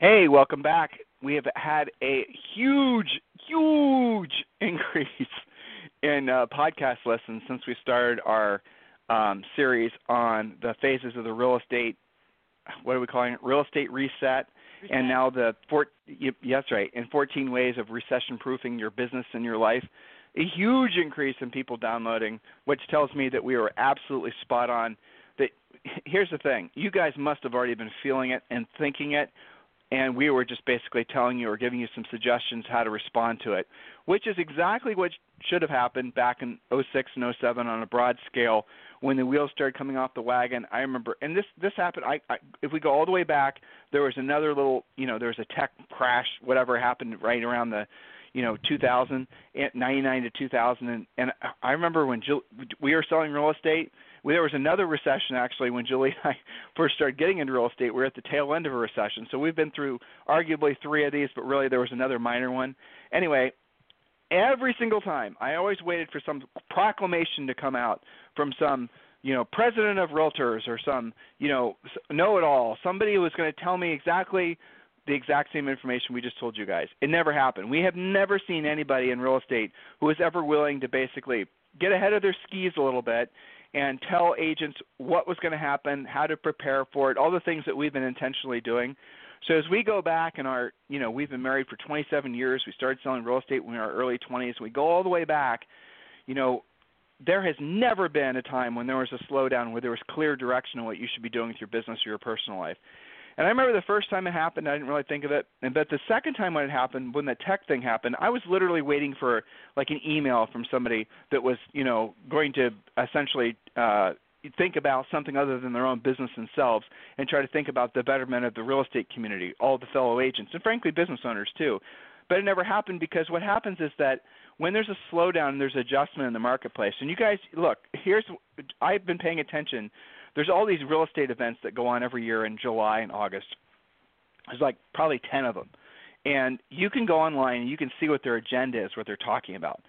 Hey, welcome back. We have had a huge, huge increase in uh, podcast lessons since we started our um, series on the phases of the real estate. What are we calling it? Real estate reset. reset. And now the four, yes, right, and 14 ways of recession-proofing your business and your life. A huge increase in people downloading, which tells me that we were absolutely spot on. That here's the thing: you guys must have already been feeling it and thinking it and we were just basically telling you or giving you some suggestions how to respond to it, which is exactly what should have happened back in 06 and 07 on a broad scale when the wheels started coming off the wagon. I remember, and this this happened. I, I if we go all the way back, there was another little, you know, there was a tech crash, whatever happened right around the, you know, 2000, 99 to 2000, and, and I remember when Jill, we were selling real estate there was another recession actually when Julie and I first started getting into real estate. We are at the tail end of a recession, so we've been through arguably three of these, but really there was another minor one. Anyway, every single time I always waited for some proclamation to come out from some you know president of realtors or some you know know-it-all, somebody who was going to tell me exactly the exact same information we just told you guys. It never happened. We have never seen anybody in real estate who was ever willing to basically get ahead of their skis a little bit and tell agents what was going to happen, how to prepare for it, all the things that we've been intentionally doing. So as we go back and our, you know, we've been married for 27 years. We started selling real estate when we were in our early 20s. We go all the way back. You know, there has never been a time when there was a slowdown where there was clear direction on what you should be doing with your business or your personal life. And I remember the first time it happened, I didn't really think of it. And but the second time when it happened, when the tech thing happened, I was literally waiting for like an email from somebody that was, you know, going to essentially uh think about something other than their own business themselves and try to think about the betterment of the real estate community, all the fellow agents, and frankly business owners too. But it never happened because what happens is that when there's a slowdown, and there's adjustment in the marketplace. And you guys, look, here's I've been paying attention there's all these real estate events that go on every year in July and August. There's like probably 10 of them. And you can go online and you can see what their agenda is, what they're talking about.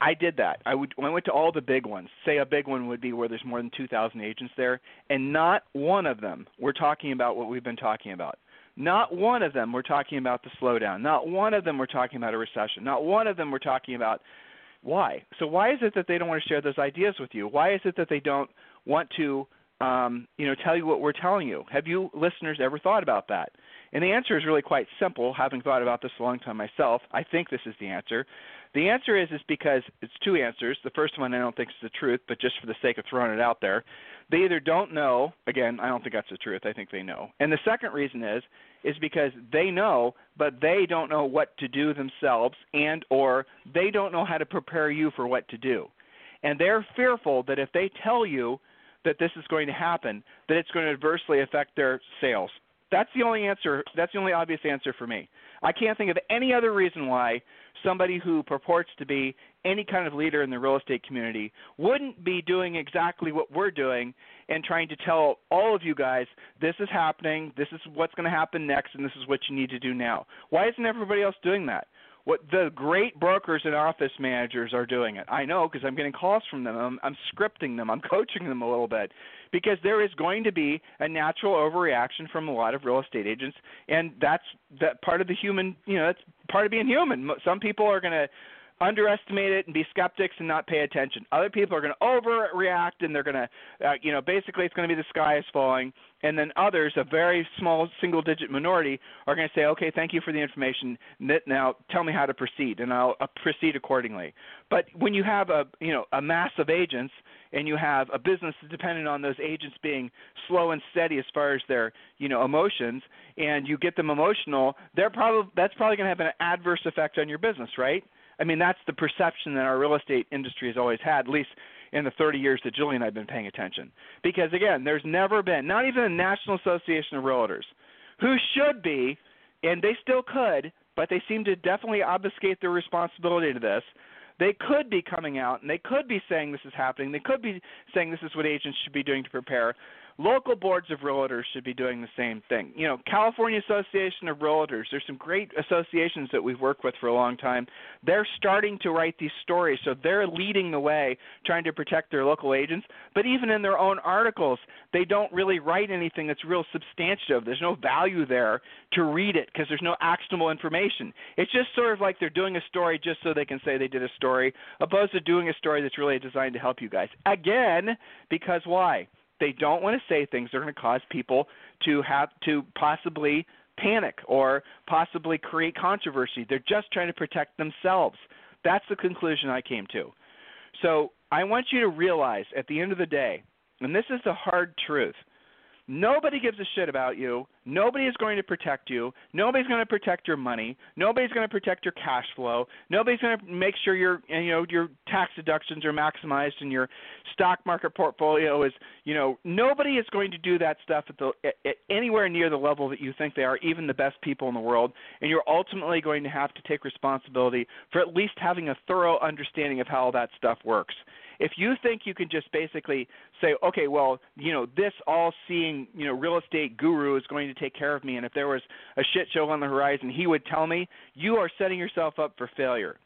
I did that. I would I went to all the big ones. Say a big one would be where there's more than 2,000 agents there, and not one of them were talking about what we've been talking about. Not one of them were talking about the slowdown. Not one of them were talking about a recession. Not one of them were talking about why. So why is it that they don't want to share those ideas with you? Why is it that they don't want to um, you know, tell you what we're telling you. Have you listeners ever thought about that? And the answer is really quite simple. Having thought about this a long time myself, I think this is the answer. The answer is is because it's two answers. The first one I don't think is the truth, but just for the sake of throwing it out there, they either don't know. Again, I don't think that's the truth. I think they know. And the second reason is is because they know, but they don't know what to do themselves, and or they don't know how to prepare you for what to do. And they're fearful that if they tell you that this is going to happen, that it's going to adversely affect their sales. That's the only answer. That's the only obvious answer for me. I can't think of any other reason why somebody who purports to be any kind of leader in the real estate community wouldn't be doing exactly what we're doing and trying to tell all of you guys this is happening, this is what's going to happen next, and this is what you need to do now. Why isn't everybody else doing that? What the great brokers and office managers are doing it. I know because I'm getting calls from them. I'm, I'm scripting them. I'm coaching them a little bit because there is going to be a natural overreaction from a lot of real estate agents, and that's that part of the human. You know, that's part of being human. Some people are going to underestimate it and be skeptics and not pay attention. Other people are going to overreact and they're going to, uh, you know, basically it's going to be the sky is falling. And then others, a very small single digit minority, are going to say, okay, thank you for the information. Now tell me how to proceed, and I'll uh, proceed accordingly. But when you have a, you know, a mass of agents and you have a business that's dependent on those agents being slow and steady as far as their, you know, emotions, and you get them emotional, they're probably that's probably going to have an adverse effect on your business, right? I mean, that's the perception that our real estate industry has always had. At least in the 30 years that Julie and I have been paying attention. Because again, there's never been, not even the National Association of Realtors, who should be, and they still could, but they seem to definitely obfuscate their responsibility to this. They could be coming out and they could be saying this is happening. They could be saying this is what agents should be doing to prepare. Local boards of realtors should be doing the same thing. You know, California Association of Realtors, there's some great associations that we've worked with for a long time. They're starting to write these stories, so they're leading the way trying to protect their local agents. But even in their own articles, they don't really write anything that's real substantive. There's no value there to read it because there's no actionable information. It's just sort of like they're doing a story just so they can say they did a story, opposed to doing a story that's really designed to help you guys. Again, because why? They don't want to say things that are going to cause people to have to possibly panic or possibly create controversy. They're just trying to protect themselves. That's the conclusion I came to. So I want you to realize at the end of the day, and this is the hard truth, Nobody gives a shit about you. Nobody is going to protect you. Nobody's going to protect your money. Nobody's going to protect your cash flow. Nobody's going to make sure your you know your tax deductions are maximized and your stock market portfolio is you know nobody is going to do that stuff at the at, at anywhere near the level that you think they are, even the best people in the world. And you're ultimately going to have to take responsibility for at least having a thorough understanding of how all that stuff works if you think you can just basically say, okay, well, you know, this all-seeing, you know, real estate guru is going to take care of me, and if there was a shit show on the horizon, he would tell me, you are setting yourself up for failure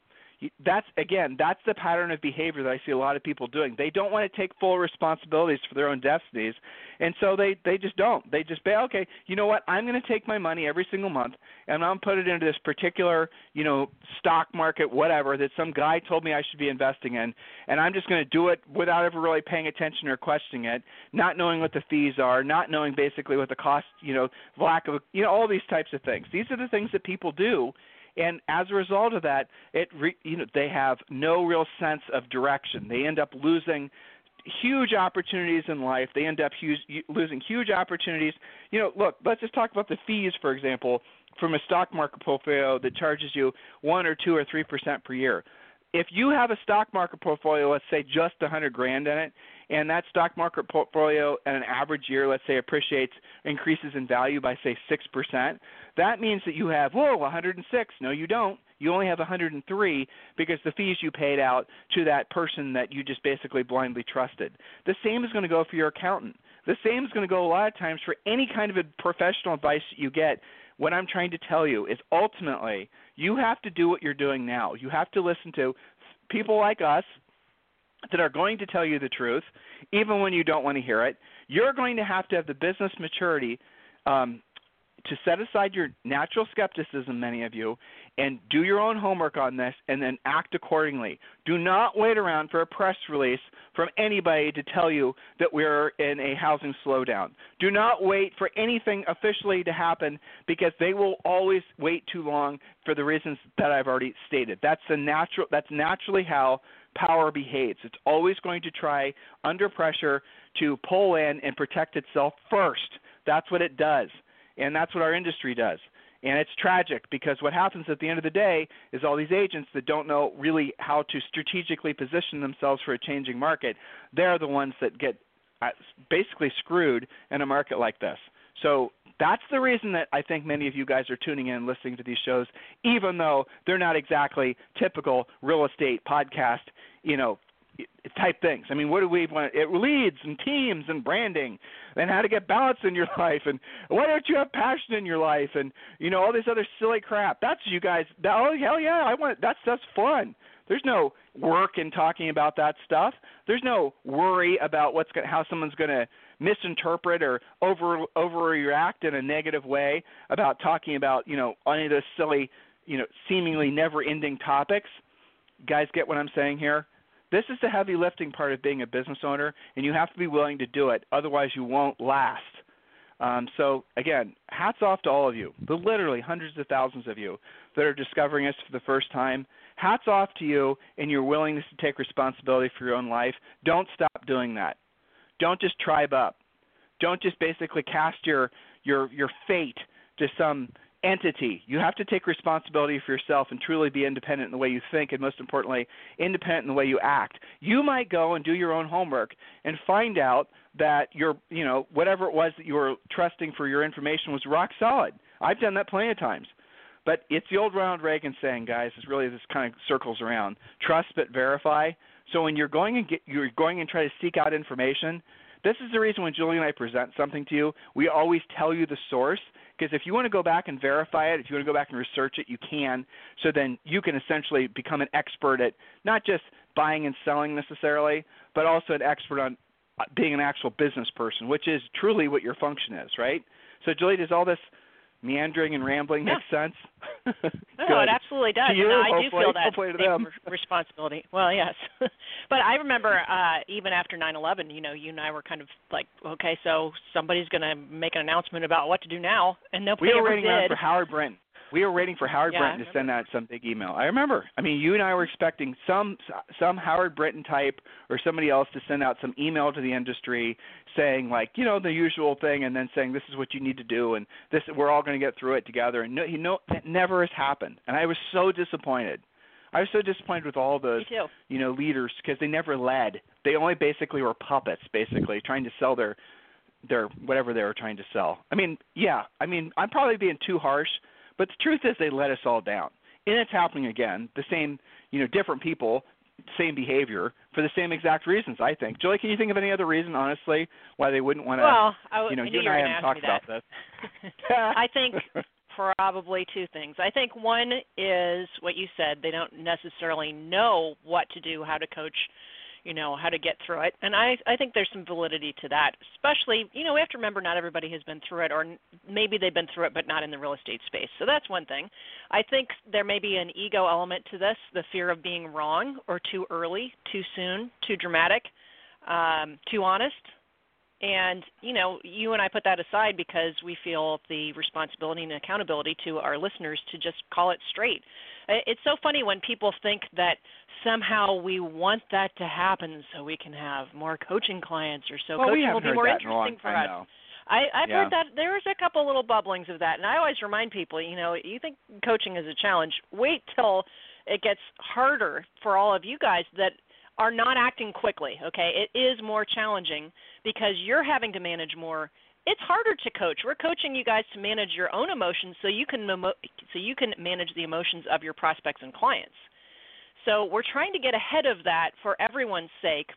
that's again that's the pattern of behavior that I see a lot of people doing. They don't want to take full responsibilities for their own destinies, and so they they just don't. They just say, okay, you know what? I'm going to take my money every single month and I'm going to put it into this particular you know stock market whatever that some guy told me I should be investing in, and I'm just going to do it without ever really paying attention or questioning it, not knowing what the fees are, not knowing basically what the cost you know lack of you know all these types of things. These are the things that people do and as a result of that, it re, you know they have no real sense of direction. They end up losing huge opportunities in life. They end up huge, losing huge opportunities. You know, look, let's just talk about the fees, for example, from a stock market portfolio that charges you one or two or three percent per year. If you have a stock market portfolio, let's say just a hundred grand in it, and that stock market portfolio at an average year, let's say, appreciates, increases in value by, say, 6%, that means that you have, whoa, 106. No, you don't. You only have 103 because the fees you paid out to that person that you just basically blindly trusted. The same is going to go for your accountant. The same is going to go a lot of times for any kind of professional advice that you get. What I'm trying to tell you is ultimately you have to do what you're doing now. You have to listen to people like us that are going to tell you the truth, even when you don't want to hear it. You're going to have to have the business maturity um, to set aside your natural skepticism, many of you, and do your own homework on this and then act accordingly. Do not wait around for a press release from anybody to tell you that we're in a housing slowdown. Do not wait for anything officially to happen because they will always wait too long for the reasons that I've already stated. That's the natural that's naturally how power behaves. It's always going to try under pressure to pull in and protect itself first. That's what it does. And that's what our industry does. And it's tragic because what happens at the end of the day is all these agents that don't know really how to strategically position themselves for a changing market, they're the ones that get uh, basically screwed in a market like this. So that's the reason that I think many of you guys are tuning in and listening to these shows, even though they're not exactly typical real estate podcast, you know, type things. I mean, what do we want? It leads and teams and branding, and how to get balance in your life, and why don't you have passion in your life, and you know all this other silly crap. That's you guys. Oh hell yeah, I want that's that's fun. There's no work in talking about that stuff. There's no worry about what's gonna, how someone's going to misinterpret or over overreact in a negative way about talking about you know any of those silly you know seemingly never ending topics. Guys get what I'm saying here? This is the heavy lifting part of being a business owner, and you have to be willing to do it. Otherwise, you won't last. Um, so again, hats off to all of you, the literally hundreds of thousands of you that are discovering us for the first time. Hats off to you and your willingness to take responsibility for your own life. Don't stop doing that. Don't just tribe up. Don't just basically cast your your your fate to some entity. You have to take responsibility for yourself and truly be independent in the way you think, and most importantly, independent in the way you act. You might go and do your own homework and find out that your, you know, whatever it was that you were trusting for your information was rock solid. I've done that plenty of times. But it's the old Ronald Reagan saying, guys. It's really this kind of circles around: trust but verify. So when you're going and get, you're going and try to seek out information, this is the reason when Julie and I present something to you, we always tell you the source because if you want to go back and verify it, if you want to go back and research it, you can. So then you can essentially become an expert at not just buying and selling necessarily, but also an expert on uh, being an actual business person, which is truly what your function is, right? So Julie, does all this meandering and rambling yeah. make sense? no, it absolutely does. You, I do feel that responsibility. Well, yes, but I remember uh, even after 9/11, you know, you and I were kind of like, okay, so somebody's going to make an announcement about what to do now, and nobody we were ever waiting did. for Howard Brent. We were waiting for Howard yeah, Brinton to send out some big email. I remember. I mean, you and I were expecting some some Howard Brinton type or somebody else to send out some email to the industry saying like, you know, the usual thing, and then saying this is what you need to do, and this we're all going to get through it together. And no, you know, that never has happened, and I was so disappointed. I was so disappointed with all those, you know, leaders because they never led. They only basically were puppets, basically trying to sell their their whatever they were trying to sell. I mean, yeah, I mean, I'm probably being too harsh but the truth is, they let us all down, and it's happening again. The same, you know, different people, same behavior for the same exact reasons. I think. Julie, can you think of any other reason, honestly, why they wouldn't want to? Well, I, you know, I you and I haven't talked about this. I think probably two things. I think one is what you said. They don't necessarily know what to do, how to coach you know how to get through it. And i i think there's some validity to that especially you know we have to remember not everybody has been through it or maybe they've been through it but not in the real estate space. So that's one thing. I think there may be an ego element to this the fear of being wrong or too early too soon too dramatic um, too honest. And you know you and i put that aside because we feel the responsibility and accountability to our listeners to just call it straight it's so funny when people think that somehow we want that to happen so we can have more coaching clients or so well, coaching will be more interesting for us. Now. I, I've yeah. heard that there's a couple little bubblings of that, and I always remind people, you know, you think coaching is a challenge. Wait till it gets harder for all of you guys that are not acting quickly. Okay, it is more challenging because you're having to manage more. It's harder to coach. We're coaching you guys to manage your own emotions so you can so you can manage the emotions of your prospects and clients. So we're trying to get ahead of that for everyone's sake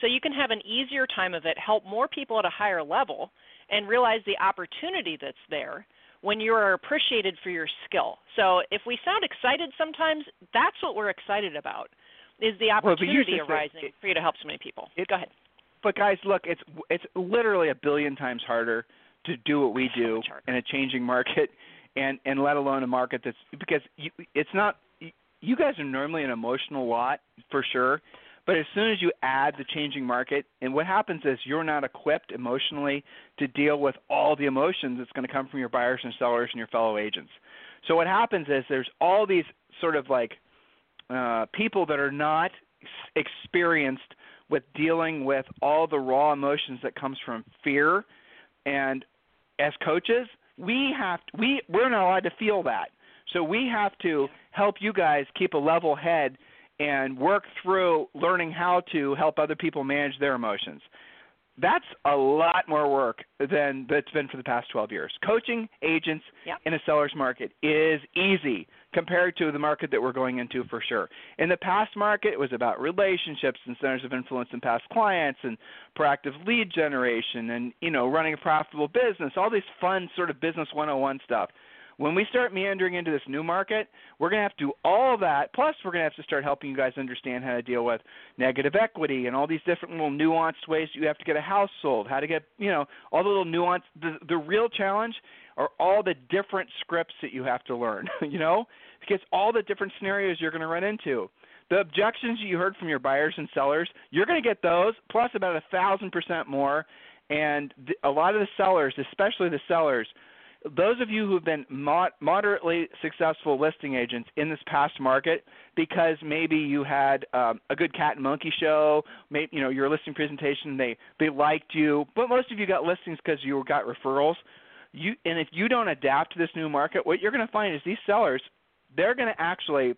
so you can have an easier time of it, help more people at a higher level, and realize the opportunity that's there when you are appreciated for your skill. So if we sound excited sometimes, that's what we're excited about is the opportunity well, arising it, for you to help so many people. It, Go ahead. But guys, look, it's it's literally a billion times harder to do what we do so in a changing market and and let alone a market that's because you, it's not you guys are normally an emotional lot for sure, but as soon as you add the changing market, and what happens is you're not equipped emotionally to deal with all the emotions that's going to come from your buyers and sellers and your fellow agents. So what happens is there's all these sort of like uh, people that are not experienced with dealing with all the raw emotions that comes from fear, and as coaches, we have to, we we're not allowed to feel that. So we have to help you guys keep a level head and work through learning how to help other people manage their emotions. That's a lot more work than that's been for the past 12 years. Coaching agents yep. in a seller's market is easy compared to the market that we're going into for sure. In the past market, it was about relationships and centers of influence and past clients and proactive lead generation and, you know, running a profitable business, all these fun sort of business 101 stuff. When we start meandering into this new market, we're going to have to do all that. Plus, we're going to have to start helping you guys understand how to deal with negative equity and all these different little nuanced ways you have to get a house sold, how to get, you know, all the little nuance. The, the real challenge are all the different scripts that you have to learn, you know, because all the different scenarios you're going to run into. The objections you heard from your buyers and sellers, you're going to get those plus about a thousand percent more. And the, a lot of the sellers, especially the sellers, those of you who have been mod- moderately successful listing agents in this past market because maybe you had um, a good cat and monkey show, maybe you know your listing presentation they they liked you, but most of you got listings because you got referrals. You and if you don't adapt to this new market, what you're going to find is these sellers they're going to actually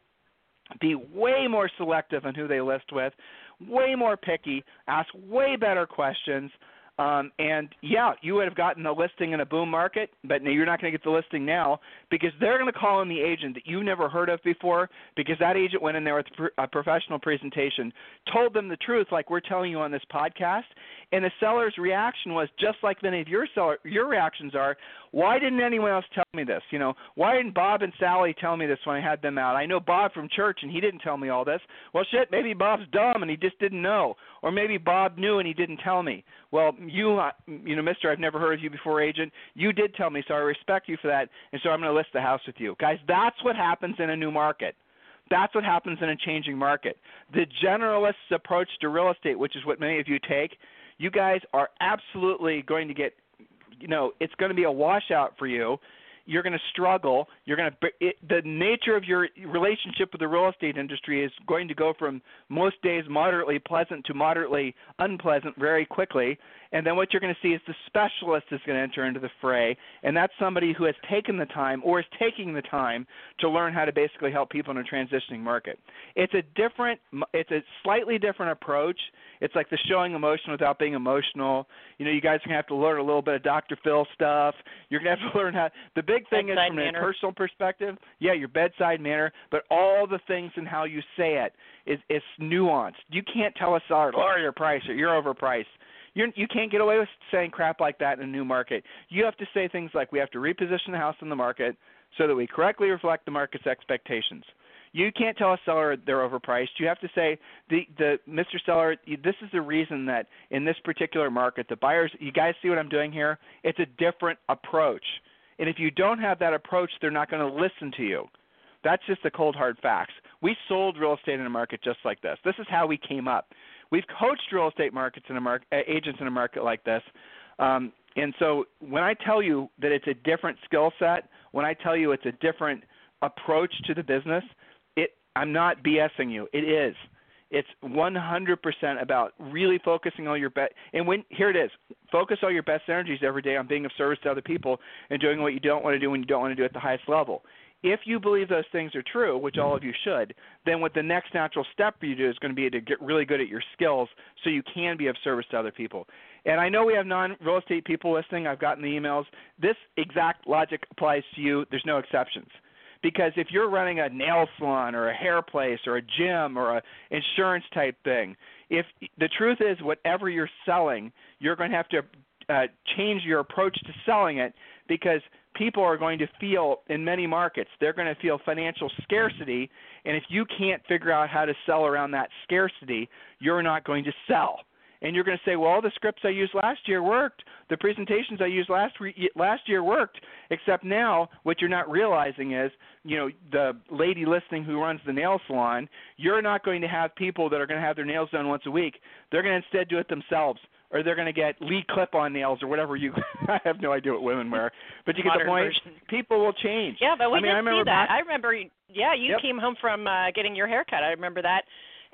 be way more selective on who they list with, way more picky, ask way better questions. Um, and yeah, you would have gotten a listing in a boom market, but now you're not going to get the listing now because they're going to call in the agent that you never heard of before because that agent went in there with a professional presentation, told them the truth like we're telling you on this podcast, and the seller's reaction was just like many of your seller your reactions are. Why didn't anyone else tell me this? You know, why didn't Bob and Sally tell me this when I had them out? I know Bob from church and he didn't tell me all this. Well, shit, maybe Bob's dumb and he just didn't know, or maybe Bob knew and he didn't tell me. Well, you, uh, you know, Mister, I've never heard of you before, agent. You did tell me, so I respect you for that, and so I'm going to list the house with you, guys. That's what happens in a new market. That's what happens in a changing market. The generalist's approach to real estate, which is what many of you take, you guys are absolutely going to get you know it's going to be a washout for you you're going to struggle. You're going to it, the nature of your relationship with the real estate industry is going to go from most days moderately pleasant to moderately unpleasant very quickly. And then what you're going to see is the specialist is going to enter into the fray, and that's somebody who has taken the time or is taking the time to learn how to basically help people in a transitioning market. It's a different, it's a slightly different approach. It's like the showing emotion without being emotional. You know, you guys are going to have to learn a little bit of Dr. Phil stuff. You're going to have to learn how. The big thing bedside is from manner. a personal perspective, yeah, your bedside manner, but all the things and how you say it is is nuanced. You can't tell a seller, lower oh, your price or you're overpriced you're, you can't get away with saying crap like that in a new market. You have to say things like, we have to reposition the house in the market so that we correctly reflect the market's expectations. You can't tell a seller they're overpriced. You have to say, the, the Mr. Seller, this is the reason that in this particular market, the buyers, you guys see what I'm doing here? It's a different approach. And if you don't have that approach, they're not going to listen to you. That's just the cold hard facts. We sold real estate in a market just like this. This is how we came up. We've coached real estate markets in a market, uh, agents in a market like this. Um, and so when I tell you that it's a different skill set, when I tell you it's a different approach to the business, it I'm not BSing you. It is. It's 100% about really focusing all your best. And when here it is, focus all your best energies every day on being of service to other people and doing what you don't want to do when you don't want to do at the highest level. If you believe those things are true, which all of you should, then what the next natural step for you to do is going to be to get really good at your skills so you can be of service to other people. And I know we have non real estate people listening. I've gotten the emails. This exact logic applies to you. There's no exceptions. Because if you're running a nail salon or a hair place or a gym or an insurance type thing, if the truth is whatever you're selling, you're going to have to uh, change your approach to selling it because people are going to feel in many markets they're going to feel financial scarcity and if you can't figure out how to sell around that scarcity you're not going to sell. And you're going to say well the scripts i used last year worked. The presentations i used last re- last year worked except now what you're not realizing is you know the lady listening who runs the nail salon you're not going to have people that are going to have their nails done once a week. They're going to instead do it themselves or they're going to get Lee clip-on nails or whatever you. I have no idea what women wear, but you get Modern the point. version. People will change. Yeah, but we I mean, did see that. back- I remember. Yeah, you Yep. came home from uh, getting your hair cut. I remember that,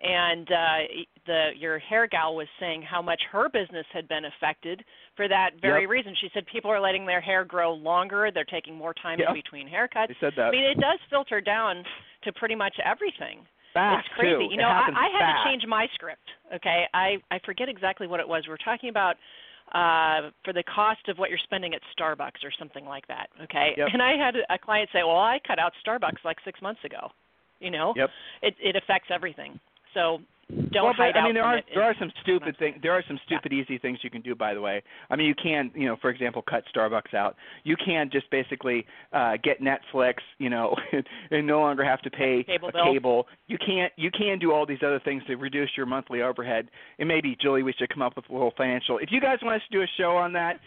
and uh, the your hair gal was saying how much her business had been affected for that very Yep. reason. She said people are letting their hair grow longer. They're taking more time Yep. in between haircuts. They said that. I mean, it does filter down to pretty much everything. Fast, it's crazy. too. You know, I, I had fast. to change my script. Okay, I I forget exactly what it was. We were talking about uh for the cost of what you're spending at Starbucks or something like that. Okay, Yep. and I had a client say, "Well, I cut out Starbucks like six months ago." You know, Yep. it it affects everything. So don't well, but, I mean, there are there are some stupid things. There are some stupid easy things you can do. By the way, I mean, you can, you know, for example, cut Starbucks out. You can just basically uh, get Netflix, you know, and no longer have to pay Cable a bill. cable. You can't. You can do all these other things to reduce your monthly overhead. And maybe Julie, we should come up with a little financial. If you guys want us to do a show on that,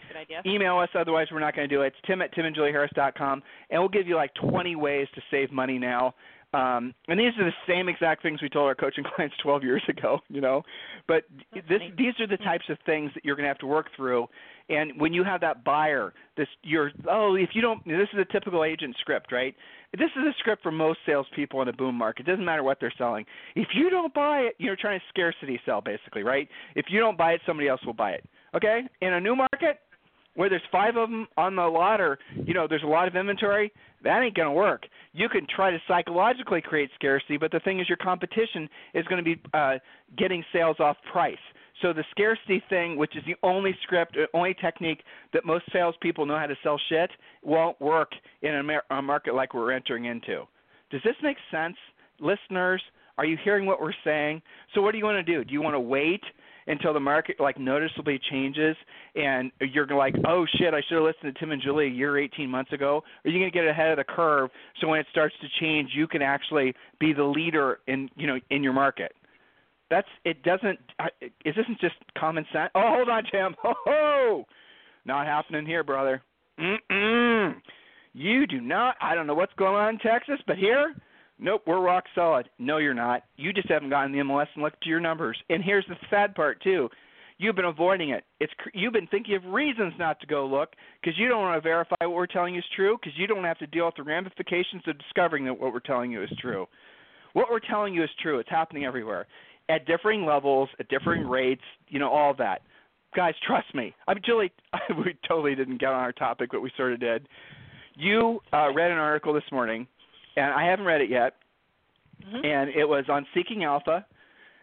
email us. Otherwise, we're not going to do it. It's tim at timandjulieharris.com, and we'll give you like 20 ways to save money now. Um, and these are the same exact things we told our coaching clients 12 years ago, you know. But this, these are the types of things that you're going to have to work through. And when you have that buyer, this you're oh, if you don't, this is a typical agent script, right? This is a script for most salespeople in a boom market. It doesn't matter what they're selling. If you don't buy it, you're trying to scarcity sell, basically, right? If you don't buy it, somebody else will buy it. Okay? In a new market, where there's five of them on the lot or you know there's a lot of inventory that ain't going to work. You can try to psychologically create scarcity but the thing is your competition is going to be uh, getting sales off price. So the scarcity thing which is the only script uh, only technique that most salespeople know how to sell shit won't work in a, mar- a market like we're entering into. Does this make sense? Listeners are you hearing what we're saying? So what do you want to do? Do you want to wait until the market like noticeably changes and you're like, oh shit, I should have listened to Tim and Julie a year, 18 months ago? Are you going to get ahead of the curve so when it starts to change, you can actually be the leader in you know in your market? That's it. Doesn't is this just common sense? Oh, hold on, Tim. Oh, ho, not happening here, brother. Mm-mm. You do not. I don't know what's going on in Texas, but here Nope, we're rock solid. No, you're not. You just haven't gotten the MLS and looked at your numbers. And here's the sad part too. You've been avoiding it. It's you've been thinking of reasons not to go look because you don't want to verify what we're telling you is true because you don't have to deal with the ramifications of discovering that what we're telling you is true. What we're telling you is true. It's happening everywhere, at differing levels, at differing rates. You know all that. Guys, trust me. I mean, Julie, we totally didn't get on our topic, but we sort of did. You uh, read an article this morning and I haven't read it yet. Mm-hmm. And it was on Seeking Alpha.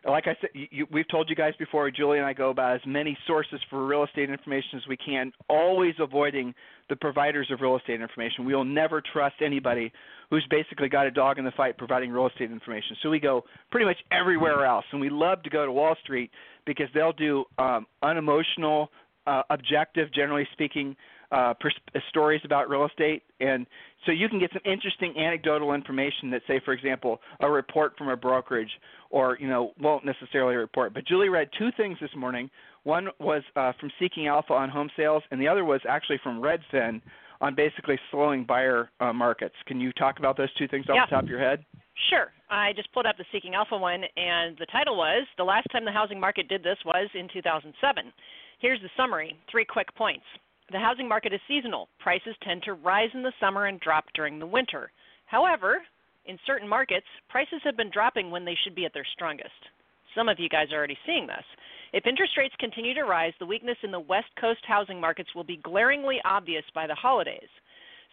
Like I said, you, we've told you guys before. Julie and I go about as many sources for real estate information as we can, always avoiding the providers of real estate information. We will never trust anybody who's basically got a dog in the fight providing real estate information. So we go pretty much everywhere else, and we love to go to Wall Street because they'll do um, unemotional, uh, objective, generally speaking, uh, pers- uh, stories about real estate, and so you can get some interesting anecdotal information that, say, for example, a report from a brokerage, or you know, won't necessarily report. But Julie read two things this morning. One was uh, from Seeking Alpha on home sales, and the other was actually from Redfin on basically slowing buyer uh, markets. Can you talk about those two things off the top of your head? Sure. I just pulled up the Seeking Alpha one, and the title was The Last Time the Housing Market Did This Was in 2007. Here's the summary three quick points. The housing market is seasonal. Prices tend to rise in the summer and drop during the winter. However, in certain markets, prices have been dropping when they should be at their strongest. Some of you guys are already seeing this. If interest rates continue to rise, the weakness in the West Coast housing markets will be glaringly obvious by the holidays.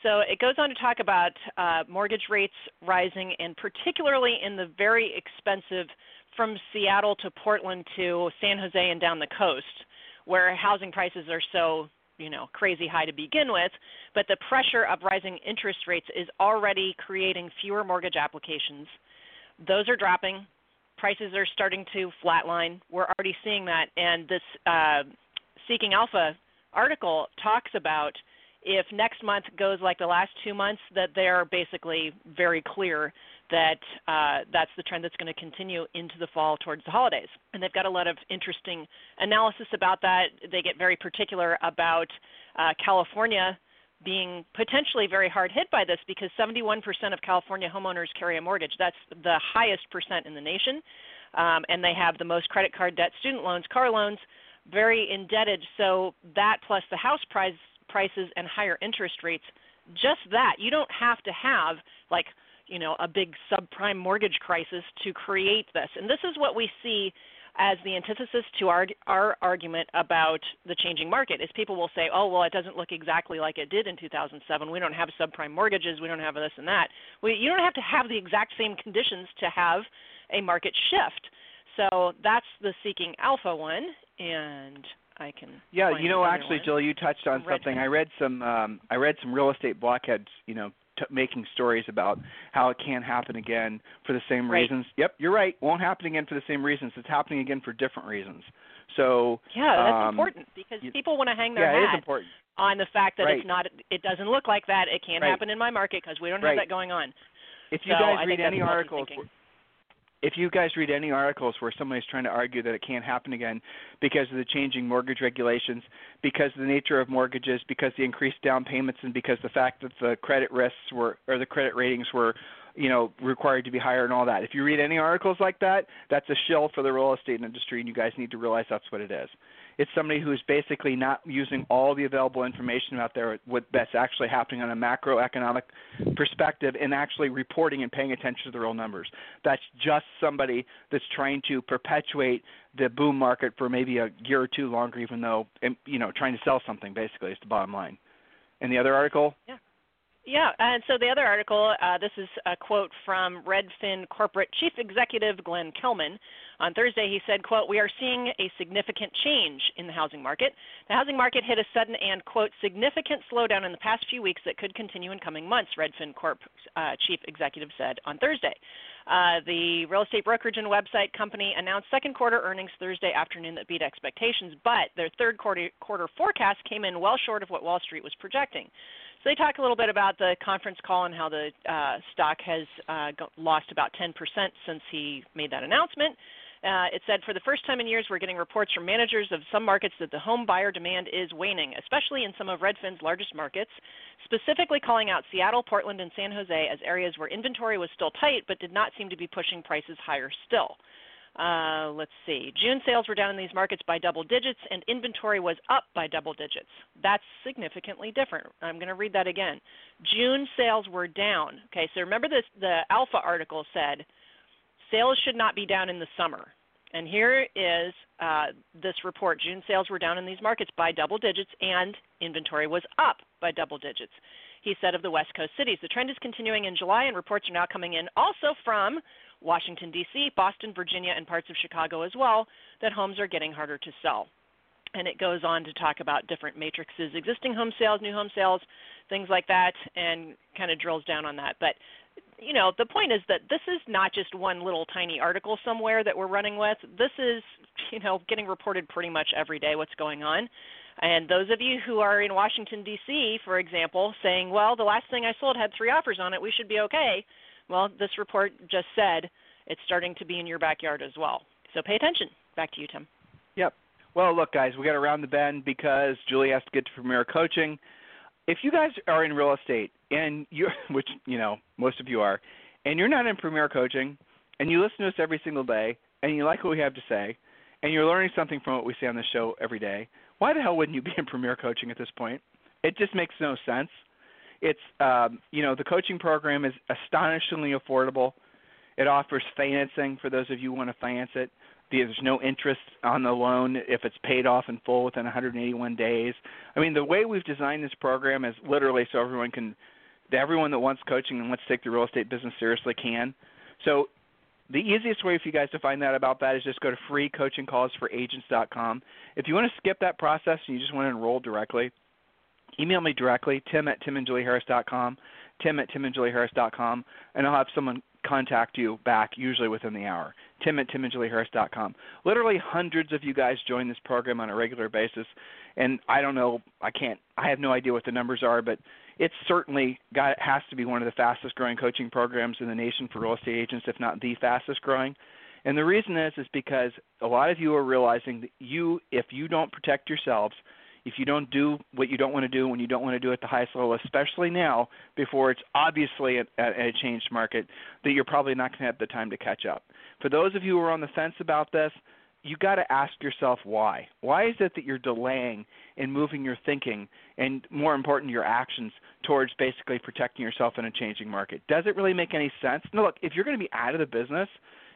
So it goes on to talk about uh, mortgage rates rising, and particularly in the very expensive from Seattle to Portland to San Jose and down the coast, where housing prices are so you know crazy high to begin with, but the pressure of rising interest rates is already creating fewer mortgage applications. Those are dropping. Prices are starting to flatline. We're already seeing that, and this uh, Seeking Alpha article talks about if next month goes like the last two months, that they're basically very clear that uh, that's the trend that's going to continue into the fall towards the holidays. And they've got a lot of interesting analysis about that. They get very particular about uh, California being potentially very hard hit by this because 71% of California homeowners carry a mortgage. That's the highest percent in the nation. Um, and they have the most credit card debt, student loans, car loans, very indebted. So that plus the house price prices and higher interest rates, just that you don't have to have like you know a big subprime mortgage crisis to create this. And this is what we see as the antithesis to our our argument about the changing market is people will say, "Oh, well, it doesn't look exactly like it did in 2007. We don't have subprime mortgages. We don't have this and that." You don't have to have the exact same conditions to have a market shift. So that's the seeking alpha one, and I can. Yeah, you know, actually. Jill, you touched on something. I read some. Um, I read some real estate blockheads. You know, t- making stories about how it can't happen again for the same right. reasons. Yep, you're right. Won't happen again for the same reasons. It's happening again for different reasons. So yeah, that's um, important because people want to hang their yeah, hat on the fact that right. it's not. It doesn't look like that. It can't right. happen in my market because we don't have that going on. If so you guys I read any articles, if you guys read any articles where somebody's trying to argue that it can't happen again because of the changing mortgage regulations, because of the nature of mortgages, because the increased down payments, and because the fact that the credit risks were or the credit ratings were, you know, required to be higher and all that. If you read any articles like that, that's a shill for the real estate industry, and you guys need to realize that's what it is. It's somebody who's basically not using all the available information out there what that's actually happening on a macroeconomic perspective and actually reporting and paying attention to the real numbers. That's just somebody that's trying to perpetuate the boom market for maybe a year or two longer, even though you know trying to sell something basically is the bottom line. And the other article? Yeah. Yeah, and so the other article, uh, this is a quote from Redfin corporate chief executive Glenn Kelman. On Thursday, he said, "quote We are seeing a significant change in the housing market. The housing market hit a sudden and quote significant slowdown in the past few weeks that could continue in coming months." Redfin Corp uh, chief executive said on Thursday. Uh, the real estate brokerage and website company announced second quarter earnings Thursday afternoon that beat expectations, but their third quarter, quarter forecast came in well short of what Wall Street was projecting. So they talk a little bit about the conference call and how the uh, stock has uh, lost about 10% since he made that announcement. Uh, it said for the first time in years, we're getting reports from managers of some markets that the home buyer demand is waning, especially in some of Redfin's largest markets, specifically calling out Seattle, Portland, and San Jose as areas where inventory was still tight but did not seem to be pushing prices higher still. Uh, let's see. June sales were down in these markets by double digits, and inventory was up by double digits. That's significantly different. I'm going to read that again. June sales were down. Okay, so remember this. The Alpha article said sales should not be down in the summer. And here is uh, this report. June sales were down in these markets by double digits, and inventory was up by double digits. He said of the West Coast cities. The trend is continuing in July, and reports are now coming in also from Washington, D.C., Boston, Virginia, and parts of Chicago as well, that homes are getting harder to sell. And it goes on to talk about different matrices, existing home sales, new home sales, things like that, and kind of drills down on that. But you know, the point is that this is not just one little tiny article somewhere that we're running with. This is, you know, getting reported pretty much every day what's going on. And those of you who are in Washington D.C., for example, saying, "Well, the last thing I sold had three offers on it. We should be okay." Well, this report just said it's starting to be in your backyard as well. So pay attention. Back to you, Tim. Yep. Well, look, guys, we got around the bend because Julie has to get to Premier Coaching. If you guys are in real estate and you, which you know most of you are, and you're not in Premier Coaching, and you listen to us every single day, and you like what we have to say, and you're learning something from what we say on the show every day, why the hell wouldn't you be in Premier Coaching at this point? It just makes no sense. It's um, you know the coaching program is astonishingly affordable. It offers financing for those of you who want to finance it. There's no interest on the loan if it's paid off in full within 181 days. I mean, the way we've designed this program is literally so everyone can, everyone that wants coaching and wants to take the real estate business seriously can. So the easiest way for you guys to find out about that is just go to freecoachingcallsforagents.com. If you want to skip that process and you just want to enroll directly, email me directly, tim at timandjulieharris.com, tim at timandjulieharris.com, and I'll have someone contact you back usually within the hour. Tim at timandjulieharris.com. Literally hundreds of you guys join this program on a regular basis, and I don't know, I can't, I have no idea what the numbers are, but it's certainly got has to be one of the fastest growing coaching programs in the nation for real estate agents, if not the fastest growing. And the reason is is because a lot of you are realizing that you, if you don't protect yourselves, if you don't do what you don't want to do when you don't want to do it at the highest level, especially now before it's obviously at a changed market, that you're probably not going to have the time to catch up. For those of you who are on the fence about this, you got to ask yourself why. Why is it that you're delaying in moving your thinking and, more important, your actions towards basically protecting yourself in a changing market? Does it really make any sense? No, look, if you're going to be out of the business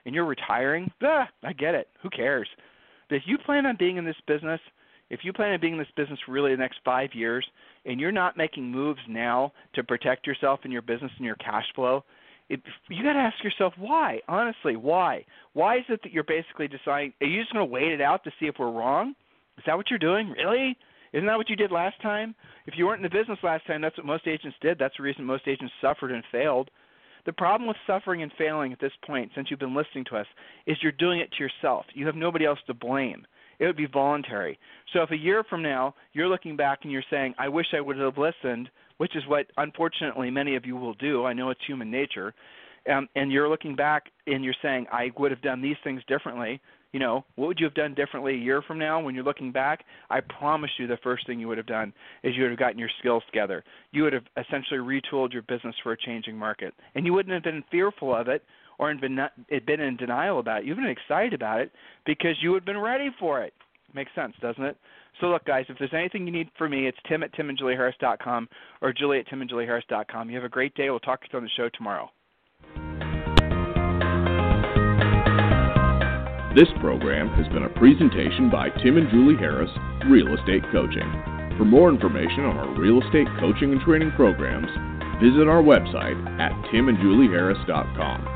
and you're retiring, ah, I get it. Who cares? But if you plan on being in this business if you plan on being in this business really the next five years and you're not making moves now to protect yourself and your business and your cash flow, it, you got to ask yourself why. Honestly, why? Why is it that you're basically deciding? Are you just going to wait it out to see if we're wrong? Is that what you're doing? Really? Isn't that what you did last time? If you weren't in the business last time, that's what most agents did. That's the reason most agents suffered and failed. The problem with suffering and failing at this point, since you've been listening to us, is you're doing it to yourself. You have nobody else to blame it would be voluntary. So if a year from now you're looking back and you're saying, I wish I would have listened, which is what unfortunately many of you will do, I know it's human nature, um, and you're looking back and you're saying, I would have done these things differently, you know, what would you have done differently a year from now when you're looking back? I promise you the first thing you would have done is you would have gotten your skills together. You would have essentially retooled your business for a changing market. And you wouldn't have been fearful of it or been, not, been in denial about it. You've been excited about it because you had been ready for it. Makes sense, doesn't it? So look, guys, if there's anything you need from me, it's tim at timandjulieharris.com or julie at timandjulieharris.com. You have a great day. We'll talk to you on the show tomorrow. This program has been a presentation by Tim and Julie Harris, Real Estate Coaching. For more information on our real estate coaching and training programs, visit our website at timandjulieharris.com.